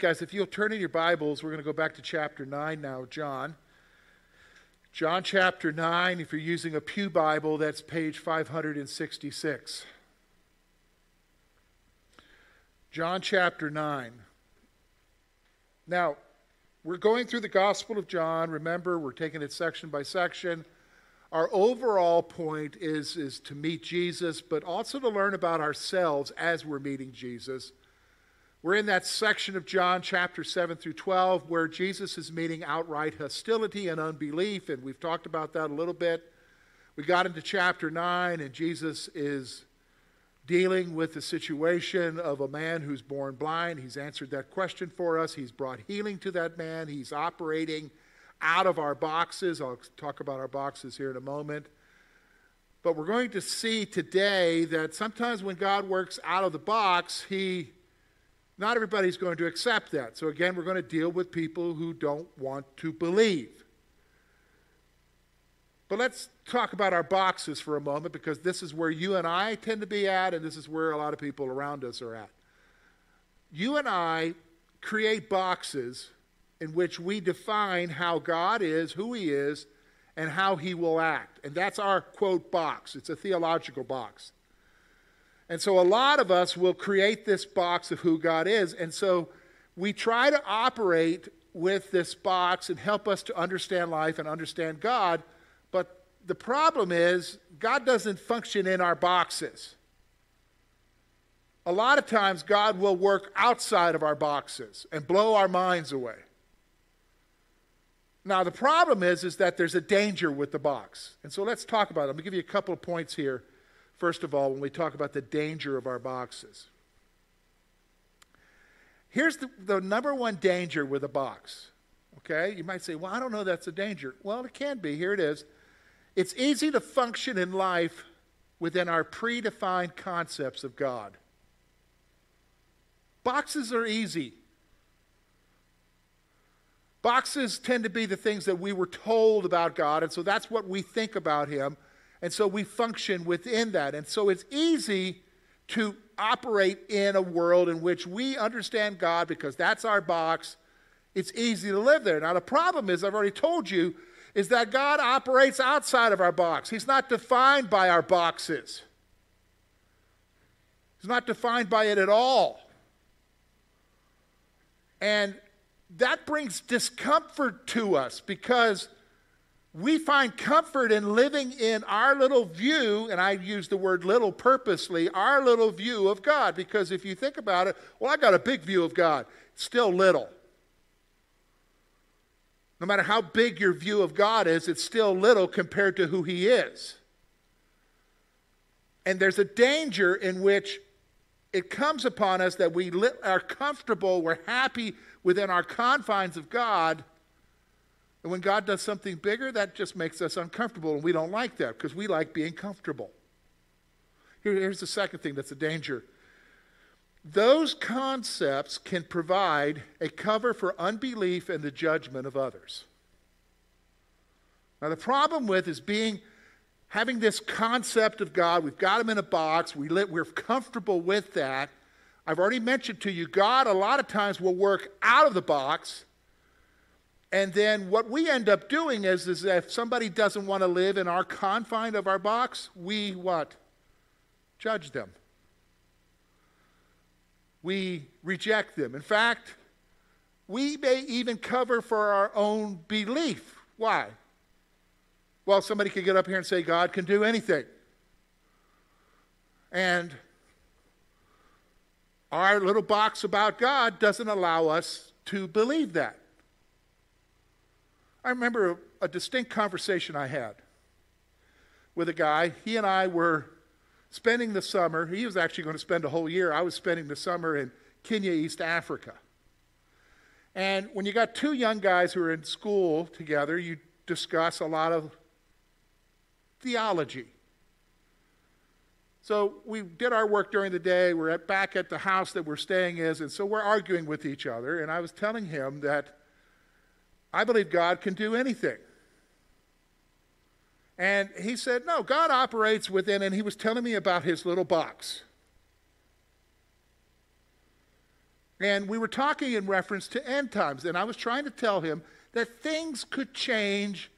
Guys, if you'll turn in your Bibles, we're going to go back to chapter 9 now, John. John chapter 9, if you're using a Pew Bible, that's page 566. John chapter 9. Now, we're going through the Gospel of John. Remember, we're taking it section by section. Our overall point is, is to meet Jesus, but also to learn about ourselves as we're meeting Jesus. We're in that section of John chapter 7 through 12 where Jesus is meeting outright hostility and unbelief, and we've talked about that a little bit. We got into chapter 9, and Jesus is dealing with the situation of a man who's born blind. He's answered that question for us. He's brought healing to that man. He's operating out of our boxes. I'll talk about our boxes here in a moment. But we're going to see today that sometimes when God works out of the box, he not everybody's going to accept that. So again, we're going to deal with people who don't want to believe. But let's talk about our boxes for a moment because this is where you and I tend to be at, and this is where a lot of people around us are at. You and I create boxes in which we define how God is, who He is, and how He will act. And that's our quote box. It's a theological box. And so a lot of us will create this box of who God is. And so we try to operate with this box and help us to understand life and understand God but the problem is, God doesn't function in our boxes. A lot of times, God will work outside of our boxes and blow our minds away. Now, the problem is, is that there's a danger with the box. And so let's talk about it. Let me give you a couple of points here, first of all, when we talk about the danger of our boxes. Here's the, the number one danger with a box. Okay? You might say, well, I don't know that's a danger. Well, it can be. Here it is. It's easy to function in life within our predefined concepts of God. Boxes are easy. Boxes tend to be the things that we were told about God, and so that's what we think about Him, and so we function within that. And so it's easy to operate in a world in which we understand God because that's our box. It's easy to live there. Now, the problem is, I've already told you, is that God operates outside of our box. He's not defined by our boxes, He's not defined by it at all. And that brings discomfort to us because we find comfort in living in our little view, and I use the word little purposely, our little view of God. Because if you think about it, well, I got a big view of God, it's still little. No matter how big your view of God is, it's still little compared to who He is. And there's a danger in which it comes upon us that we are comfortable, we're happy within our confines of God. And when God does something bigger, that just makes us uncomfortable, and we don't like that because we like being comfortable. Here, here's the second thing that's a danger those concepts can provide a cover for unbelief and the judgment of others. Now, the problem with is being having this concept of God, we've got him in a box, we live, we're comfortable with that. I've already mentioned to you, God a lot of times will work out of the box. And then what we end up doing is, is if somebody doesn't want to live in our confine of our box, we what? Judge them we reject them. In fact, we may even cover for our own belief. Why? Well, somebody could get up here and say God can do anything. And our little box about God doesn't allow us to believe that. I remember a, a distinct conversation I had with a guy. He and I were spending the summer. He was actually going to spend a whole year. I was spending the summer in Kenya, East Africa. And when you got two young guys who are in school together, you discuss a lot of theology. So we did our work during the day. We're at, back at the house that we're staying in, and so we're arguing with each other. And I was telling him that I believe God can do anything. And he said, No, God operates within, and he was telling me about his little box. And we were talking in reference to end times, and I was trying to tell him that things could change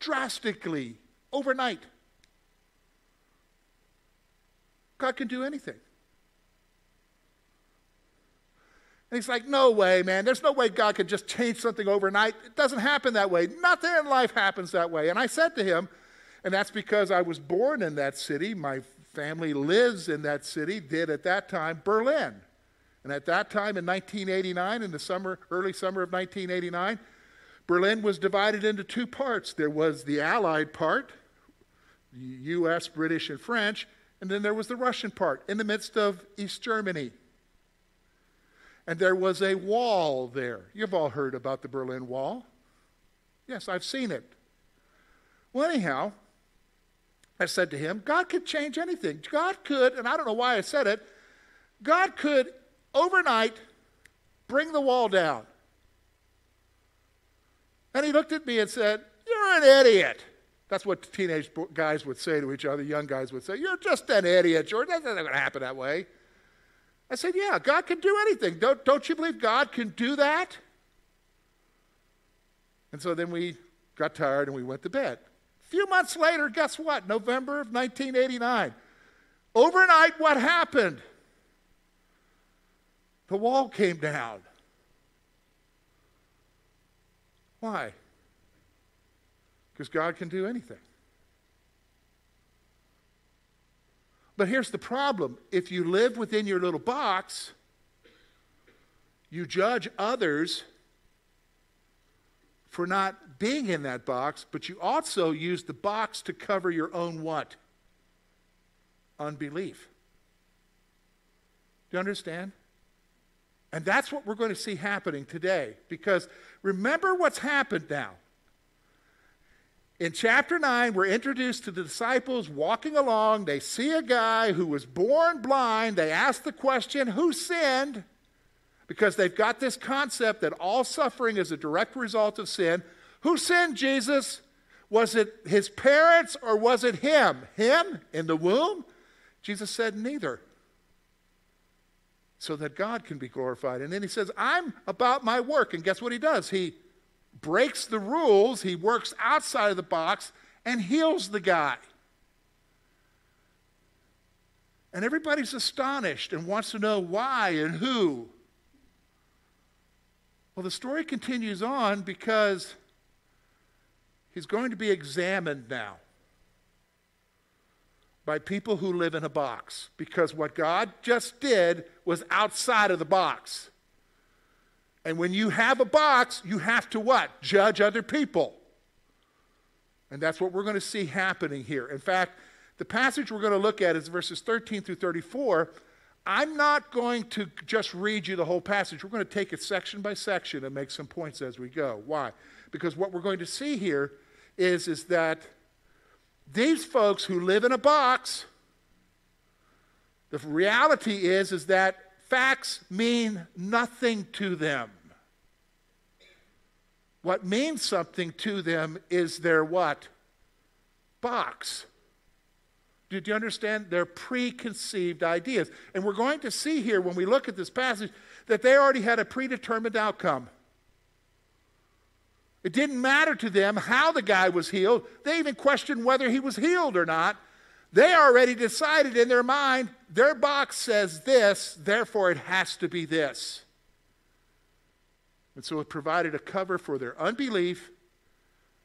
drastically overnight. God can do anything. And he's like, No way, man. There's no way God could just change something overnight. It doesn't happen that way. Nothing in life happens that way. And I said to him, and that's because I was born in that city. My family lives in that city, did at that time Berlin. And at that time in 1989, in the summer, early summer of 1989, Berlin was divided into two parts. There was the Allied part, US, British, and French, and then there was the Russian part in the midst of East Germany. And there was a wall there. You've all heard about the Berlin Wall. Yes, I've seen it. Well, anyhow, I said to him, God could change anything. God could, and I don't know why I said it, God could overnight bring the wall down. And he looked at me and said, You're an idiot. That's what teenage guys would say to each other, young guys would say, You're just an idiot, George. That's not going to happen that way. I said, Yeah, God can do anything. Don't, don't you believe God can do that? And so then we got tired and we went to bed. A few months later, guess what? November of 1989. Overnight, what happened? The wall came down. Why? Because God can do anything. But here's the problem if you live within your little box, you judge others for not being in that box, but you also use the box to cover your own what? Unbelief. Do you understand? And that's what we're going to see happening today. Because remember what's happened now. In chapter 9, we're introduced to the disciples walking along. They see a guy who was born blind. They ask the question, Who sinned? Because they've got this concept that all suffering is a direct result of sin. Who sinned, Jesus? Was it his parents or was it him? Him in the womb? Jesus said, Neither so that God can be glorified. And then he says, I'm about my work. And guess what he does? He breaks the rules, he works outside of the box, and heals the guy. And everybody's astonished and wants to know why and who. Well, the story continues on because he's going to be examined now by people who live in a box because what God just did was outside of the box. And when you have a box, you have to what? Judge other people. And that's what we're going to see happening here. In fact, the passage we're going to look at is verses 13 through 34. I'm not going to just read you the whole passage. We're going to take it section by section and make some points as we go. Why? Because what we're going to see here is, is that these folks who live in a box, the reality is, is that facts mean nothing to them. What means something to them is their what? Box. Did you understand? Their preconceived ideas. And we're going to see here when we look at this passage that they already had a predetermined outcome. It didn't matter to them how the guy was healed. They even questioned whether he was healed or not. They already decided in their mind, their box says this, therefore it has to be this. And so it provided a cover for their unbelief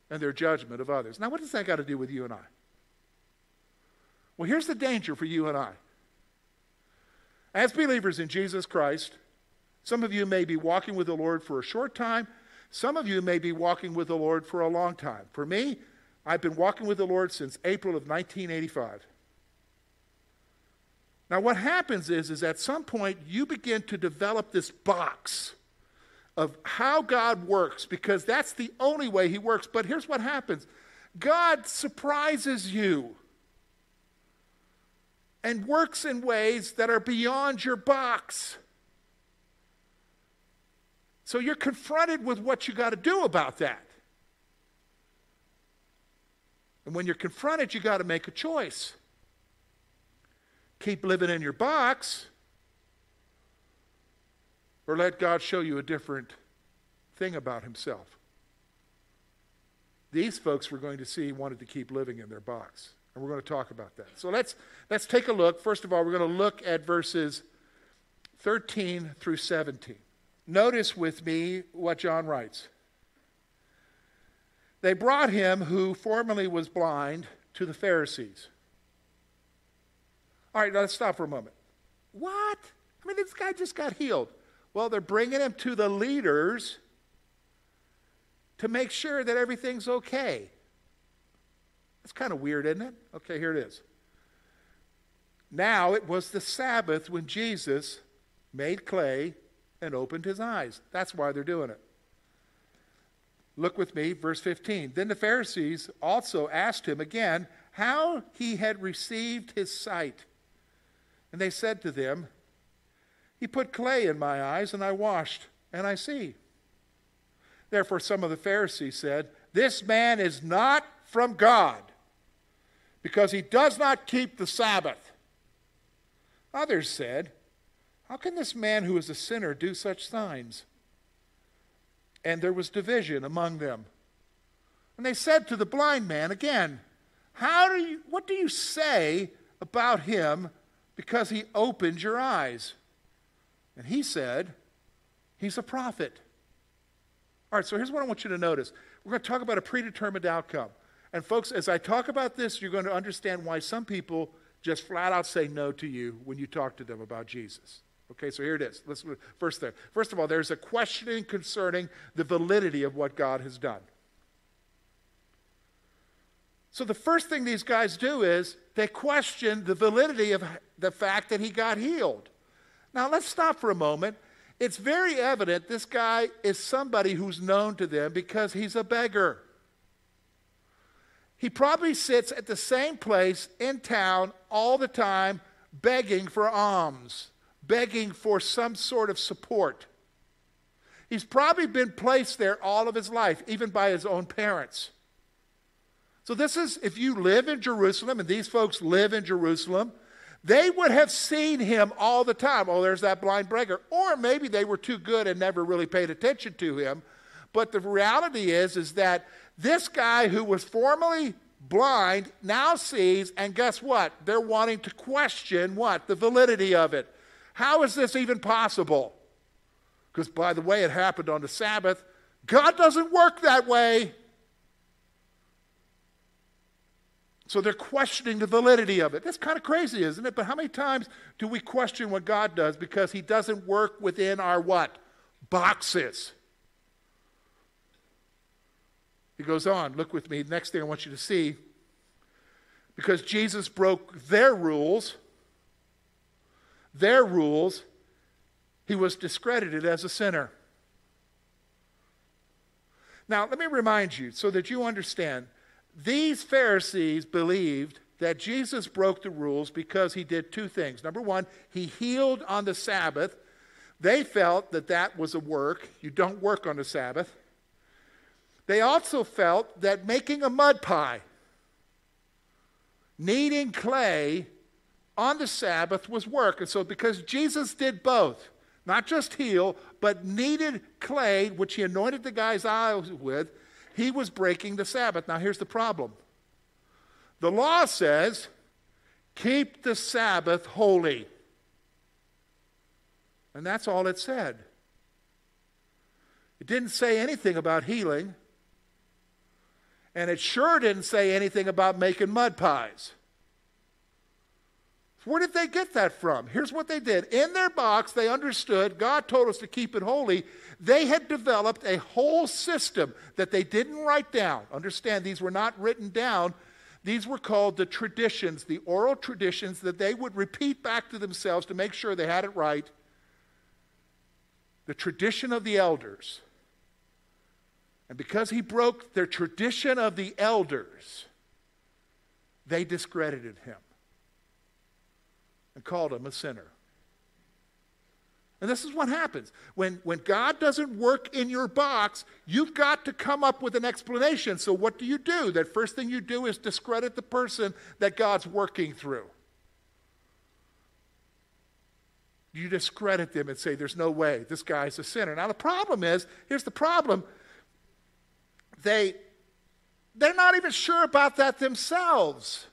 and their judgment of others. Now, what does that got to do with you and I? Well, here's the danger for you and I. As believers in Jesus Christ, some of you may be walking with the Lord for a short time, some of you may be walking with the Lord for a long time. For me, I've been walking with the Lord since April of 1985. Now, what happens is, is at some point you begin to develop this box of how God works because that's the only way He works. But here's what happens God surprises you and works in ways that are beyond your box. So you're confronted with what you got to do about that. And when you're confronted, you got to make a choice. Keep living in your box, Or let God show you a different thing about himself. These folks we're going to see wanted to keep living in their box. And we're going to talk about that. So let's, let's take a look. First of all, we're going to look at verses 13 through 17. Notice with me what John writes. They brought him who formerly was blind to the Pharisees. All right, now let's stop for a moment. What? I mean, this guy just got healed. Well, they're bringing him to the leaders to make sure that everything's okay. It's kind of weird, isn't it? Okay, here it is. Now it was the Sabbath when Jesus made clay and opened his eyes. That's why they're doing it. Look with me, verse 15. Then the Pharisees also asked him again how he had received his sight. And they said to them, He put clay in my eyes, and I washed, and I see. Therefore, some of the Pharisees said, This man is not from God, because he does not keep the Sabbath. Others said, How can this man who is a sinner do such signs? and there was division among them. And they said to the blind man again, How do you, what do you say about him because he opened your eyes? And he said, He's a prophet. All right, so here's what I want you to notice. We're going to talk about a predetermined outcome. And folks, as I talk about this, you're going to understand why some people just flat out say no to you when you talk to them about Jesus. Okay, so here it is. Let's first thing. First of all, there's a questioning concerning the validity of what God has done. So the first thing these guys do is they question the validity of the fact that he got healed. Now let's stop for a moment. It's very evident this guy is somebody who's known to them because he's a beggar. He probably sits at the same place in town all the time begging for alms begging for some sort of support. He's probably been placed there all of his life, even by his own parents. So, this is if you live in Jerusalem, and these folks live in Jerusalem, they would have seen him all the time. Oh, there's that blind beggar. Or maybe they were too good and never really paid attention to him. But the reality is, is that this guy who was formerly blind now sees, and guess what? They're wanting to question what? The validity of it. How is this even possible? Because, by the way, it happened on the Sabbath. God doesn't work that way. So they're questioning the validity of it. That's kind of crazy, isn't it? But how many times do we question what God does because he doesn't work within our what? Boxes. He goes on, look with me. Next thing I want you to see because Jesus broke their rules, their rules, he was discredited as a sinner. Now, let me remind you so that you understand these Pharisees believed that Jesus broke the rules because he did two things. Number one, he healed on the Sabbath. They felt that that was a work. You don't work on the Sabbath. They also felt that making a mud pie, kneading clay, on the Sabbath was work. And so, because Jesus did both, not just heal, but kneaded clay, which he anointed the guy's eyes with, he was breaking the Sabbath. Now, here's the problem the law says, keep the Sabbath holy. And that's all it said. It didn't say anything about healing. And it sure didn't say anything about making mud pies. Where did they get that from? Here's what they did. In their box, they understood God told us to keep it holy. They had developed a whole system that they didn't write down. Understand, these were not written down. These were called the traditions, the oral traditions that they would repeat back to themselves to make sure they had it right. The tradition of the elders. And because he broke their tradition of the elders, they discredited him and called him a sinner. And this is what happens. When, when God doesn't work in your box, you've got to come up with an explanation. So, what do you do? That first thing you do is discredit the person that God's working through. you discredit them and say, There's no way, this guy's a sinner. Now, the problem is here's the problem they, they're not even sure about that themselves.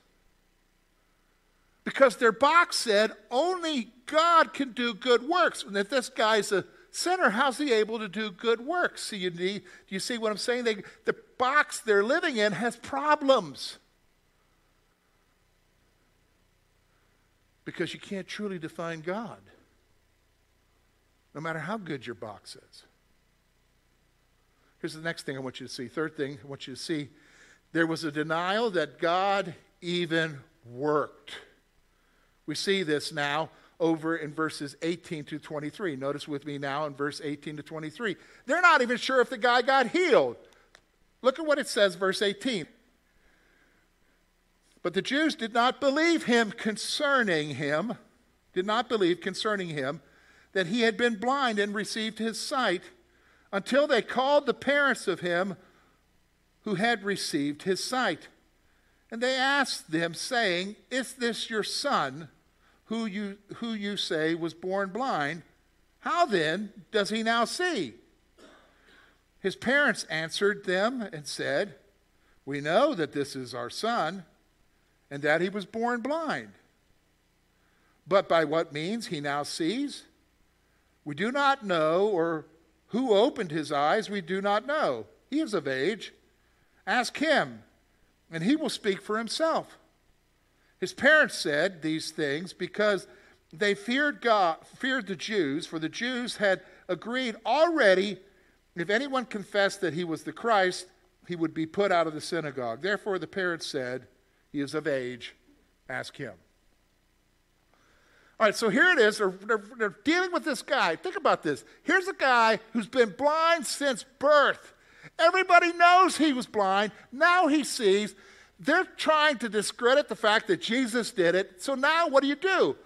Because their box said only God can do good works. And if this guy's a sinner, how's he able to do good works? See, you need, do you see what I'm saying? They, the box they're living in has problems. Because you can't truly define God, no matter how good your box is. Here's the next thing I want you to see. Third thing I want you to see there was a denial that God even worked. We see this now over in verses 18 to 23. Notice with me now in verse 18 to 23. They're not even sure if the guy got healed. Look at what it says, verse 18. But the Jews did not believe him concerning him, did not believe concerning him that he had been blind and received his sight until they called the parents of him who had received his sight. And they asked them, saying, Is this your son, who you, who you say was born blind? How then does he now see? His parents answered them and said, We know that this is our son and that he was born blind. But by what means he now sees, we do not know, or who opened his eyes, we do not know. He is of age. Ask him, and he will speak for himself. His parents said these things because they feared God, feared the Jews, for the Jews had agreed already if anyone confessed that he was the Christ, he would be put out of the synagogue. Therefore, the parents said, he is of age. Ask him. All right, so here it is. They're, they're, they're, dealing with this guy. Think about this. Here's a guy who's been blind since birth. Everybody knows he was blind. Now he sees. They're trying to discredit the fact that Jesus did it. So now what do you do?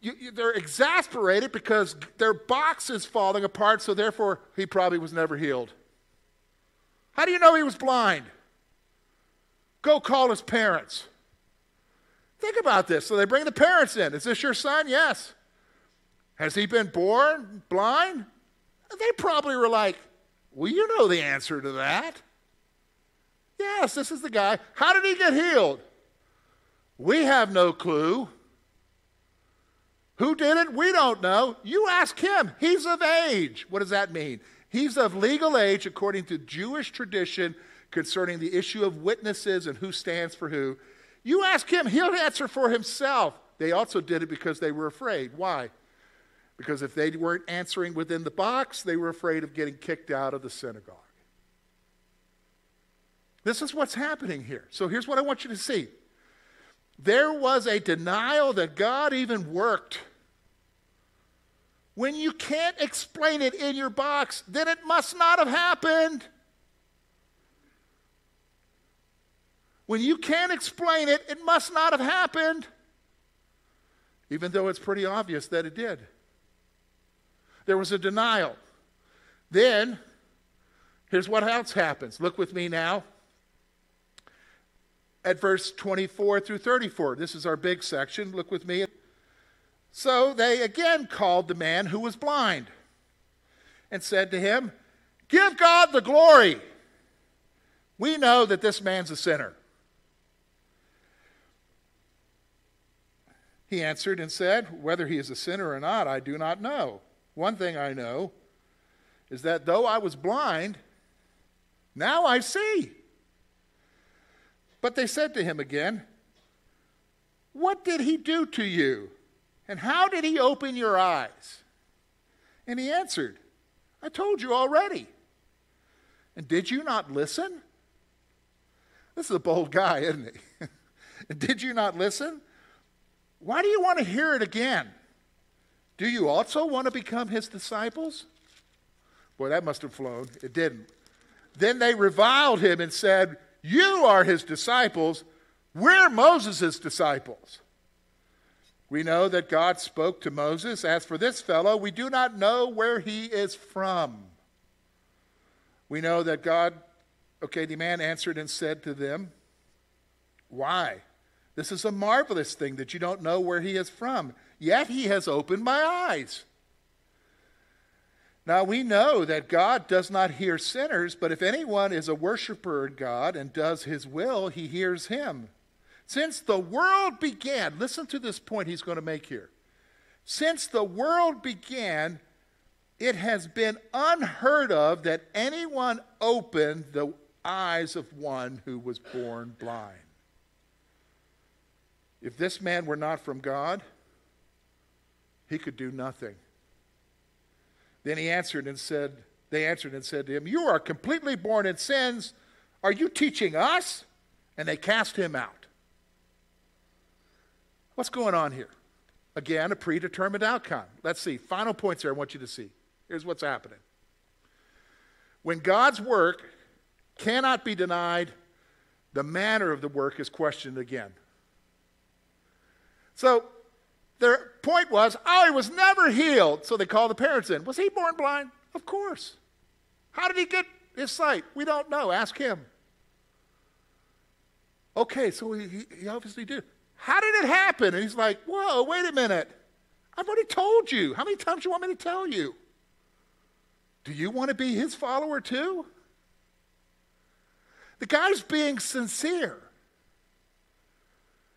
You, you, they're exasperated because their box is falling apart, so therefore he probably was never healed. How do you know he was blind? Go call his parents. Think about this. So they bring the parents in. Is this your son? Yes. Has he been born blind? They probably were like, Well, you know the answer to that. Yes, this is the guy. How did he get healed? We have no clue. Who did it? We don't know. You ask him. He's of age. What does that mean? He's of legal age according to Jewish tradition concerning the issue of witnesses and who stands for who. You ask him, he'll answer for himself. They also did it because they were afraid. Why? Because if they weren't answering within the box, they were afraid of getting kicked out of the synagogue. This is what's happening here. So here's what I want you to see there was a denial that God even worked. When you can't explain it in your box, then it must not have happened. When you can't explain it, it must not have happened, even though it's pretty obvious that it did. There was a denial. Then, here's what else happens. Look with me now at verse 24 through 34. This is our big section. Look with me. So they again called the man who was blind and said to him, Give God the glory. We know that this man's a sinner. He answered and said, Whether he is a sinner or not, I do not know. One thing I know is that though I was blind, now I see. But they said to him again, What did he do to you? And how did he open your eyes? And he answered, I told you already. And did you not listen? This is a bold guy, isn't he? did you not listen? Why do you want to hear it again? Do you also want to become his disciples? Boy, that must have flown. It didn't. Then they reviled him and said, You are his disciples. We're Moses' disciples. We know that God spoke to Moses, As for this fellow, we do not know where he is from. We know that God, okay, the man answered and said to them, Why? This is a marvelous thing that you don't know where he is from. yet he has opened my eyes. Now we know that God does not hear sinners, but if anyone is a worshiper of God and does his will, he hears him. Since the world began, listen to this point he's going to make here. Since the world began, it has been unheard of that anyone opened the eyes of one who was born blind. If this man were not from God, he could do nothing. Then he answered and said, They answered and said to him, You are completely born in sins. Are you teaching us? And they cast him out. What's going on here? Again, a predetermined outcome. Let's see. Final points here I want you to see. Here's what's happening. When God's work cannot be denied, the manner of the work is questioned again. So their point was, oh, he was never healed. So they called the parents in. Was he born blind? Of course. How did he get his sight? We don't know. Ask him. Okay, so he, he obviously did. How did it happen? And he's like, whoa, wait a minute. I've already told you. How many times do you want me to tell you? Do you want to be his follower too? The guy's being sincere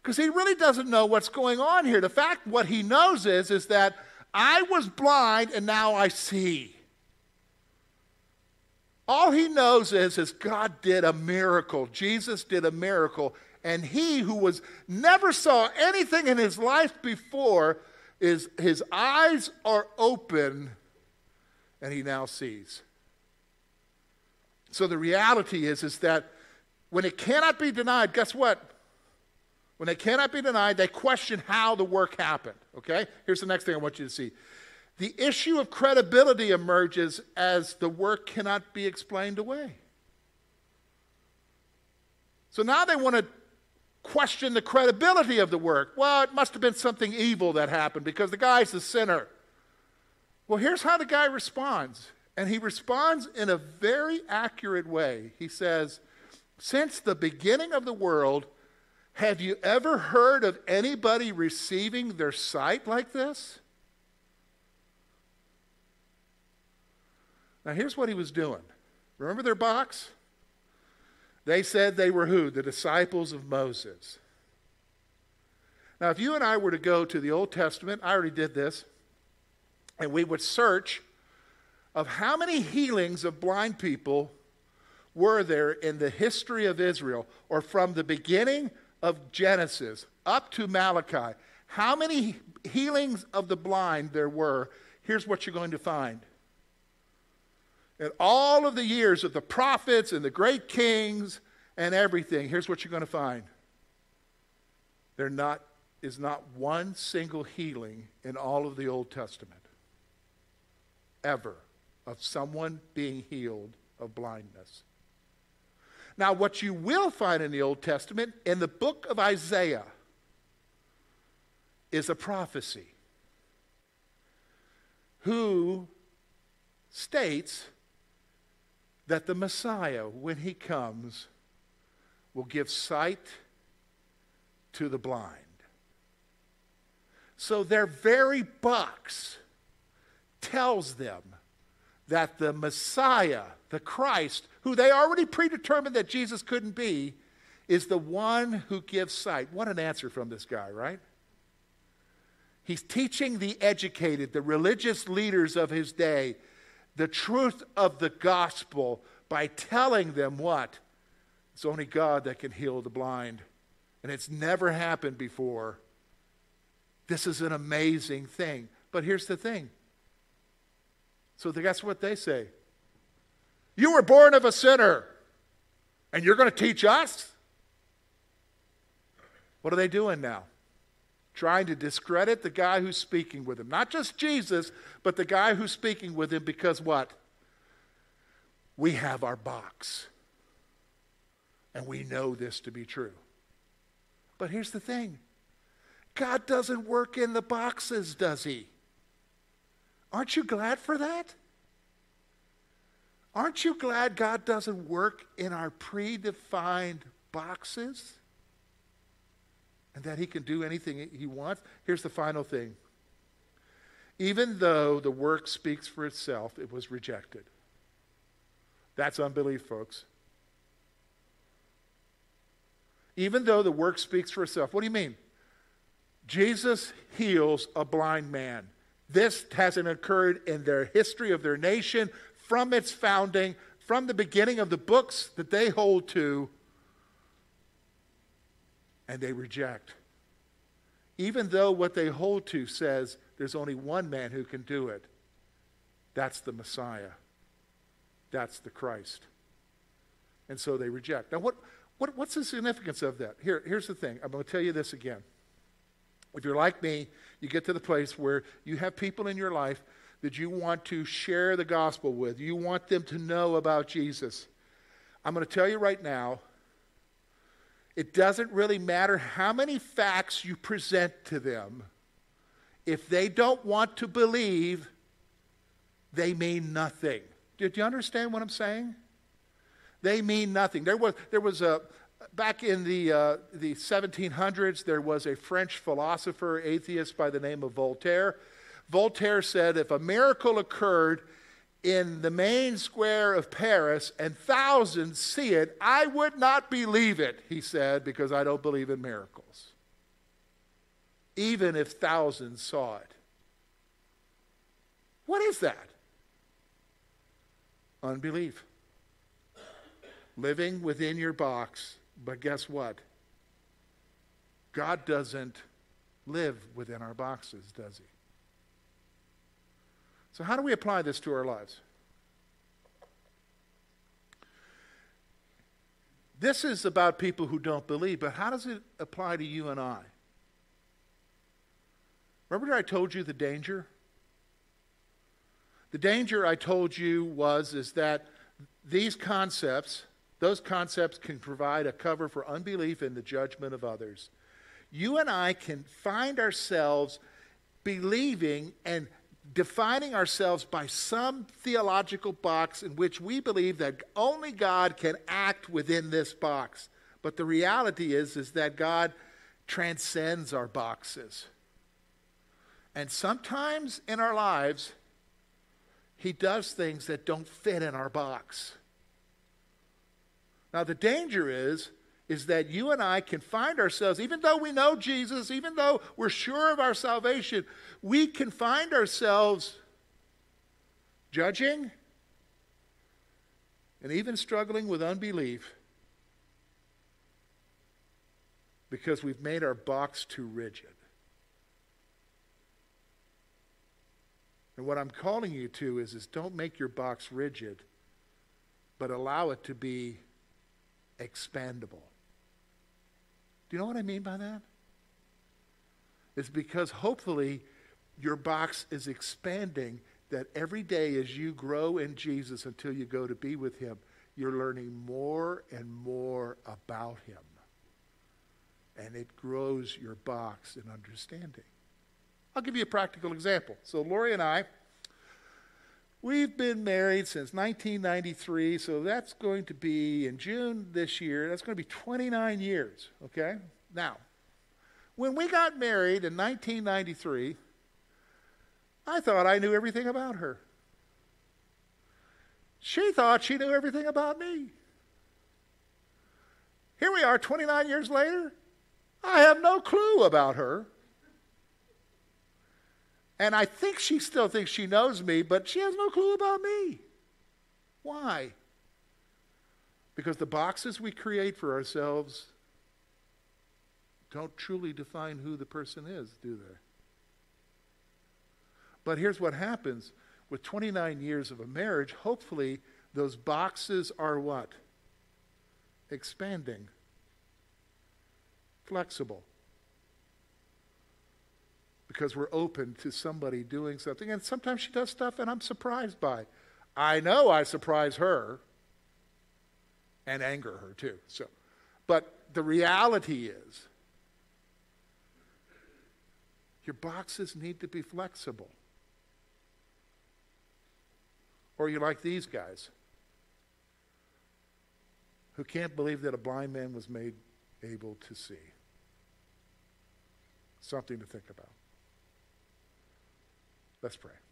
because he really doesn't know what's going on here. The fact, what he knows is, is that I was blind and now I see. All he knows is, is God did a miracle. Jesus did a miracle. And he who was never saw anything in his life before is his eyes are open and he now sees. So the reality is, is that when it cannot be denied, guess what? When they cannot be denied, they question how the work happened. Okay? Here's the next thing I want you to see. The issue of credibility emerges as the work cannot be explained away. So now they want to question the credibility of the work. Well, it must have been something evil that happened because the guy's a sinner. Well, here's how the guy responds. And he responds in a very accurate way. He says, Since the beginning of the world, have you ever heard of anybody receiving their sight like this? Now, here's what he was doing. Remember their box? They said they were who? The disciples of Moses. Now, if you and I were to go to the Old Testament, I already did this, and we would search of how many healings of blind people were there in the history of Israel, or from the beginning of Genesis up to Malachi, how many healings of the blind there were, here's what you're going to find. In all of the years of the prophets and the great kings and everything, here's what you're going to find. There not, is not one single healing in all of the Old Testament, ever, of someone being healed of blindness. Now, what you will find in the Old Testament, in the book of Isaiah, is a prophecy who states that the Messiah, when he comes, will give sight to the blind. So their very box tells them that the Messiah, the Christ, who they already predetermined that Jesus couldn't be, is the one who gives sight. What an answer from this guy, right? He's teaching the educated, the religious leaders of his day, the truth of the gospel by telling them what? It's only God that can heal the blind. And it's never happened before. This is an amazing thing. But here's the thing. So guess what they say? You were born of a sinner, and you're going to teach us? What are they doing now? Trying to discredit the guy who's speaking with him. Not just Jesus, but the guy who's speaking with him because what? We have our box. And we know this to be true. But here's the thing God doesn't work in the boxes, does He? Aren't you glad for that? Aren't you glad God doesn't work in our predefined boxes? And that He can do anything He wants? Here's the final thing Even though the work speaks for itself, it was rejected. That's unbelief, folks. Even though the work speaks for itself. What do you mean? Jesus heals a blind man. This hasn't occurred in their history of their nation from its founding, from the beginning of the books that they hold to, and they reject. Even though what they hold to says there's only one man who can do it that's the Messiah, that's the Christ. And so they reject. Now, what, what, what's the significance of that? Here, here's the thing I'm going to tell you this again. If you're like me, you get to the place where you have people in your life that you want to share the gospel with. You want them to know about Jesus. I'm going to tell you right now, it doesn't really matter how many facts you present to them. If they don't want to believe, they mean nothing. Did you understand what I'm saying? They mean nothing. There was, there was a, back in the, uh, the 1700s, there was a French philosopher, atheist by the name of Voltaire. Voltaire said if a miracle occurred in the main square of Paris and thousands see it, I would not believe it, he said, because I don't believe in miracles. Even if thousands saw it. What is that? Unbelief. Living within your box, but guess what? God doesn't live within our boxes, does he? So, how do we apply this to our lives? This is about people who don't believe, but how does it apply to you and I? Remember I told you the danger? The danger I told you was is that these concepts, those concepts can provide a cover for unbelief and the judgment of others. You and I can find ourselves believing and defining ourselves by some theological box in which we believe that only God can act within this box. But the reality is, is that God transcends our boxes. And sometimes in our lives, He does things that don't fit in our box. Now, the danger is is that you and I can find ourselves, even though we know Jesus, even though we're sure of our salvation, we can find ourselves judging and even struggling with unbelief because we've made our box too rigid. And what I'm calling you to is, is don't make your box rigid, but allow it to be expandable. Do you know what I mean by that? It's because hopefully your box is expanding that every day as you grow in Jesus until you go to be with Him, you're learning more and more about Him. And it grows your box in understanding. I'll give you a practical example. So, Lori and I, We've been married since 1993, so that's going to be in June this year, that's going to be 29 years, okay? Now, when we got married in 1993, I thought I knew everything about her. She thought she knew everything about me. Here we are 29 years later. I have no clue about her. And I think she still thinks she knows me, but she has no clue about me. Why? Because the boxes we create for ourselves don't truly define who the person is, do they? But here's what happens with 29 years of a marriage, hopefully those boxes are what? Expanding, flexible because we're open to somebody doing something. And sometimes she does stuff and I'm surprised by. I know I surprise her and anger her too. So, but the reality is your boxes need to be flexible. Or you're like these guys who can't believe that a blind man was made able to see. Something to think about. Let's pray.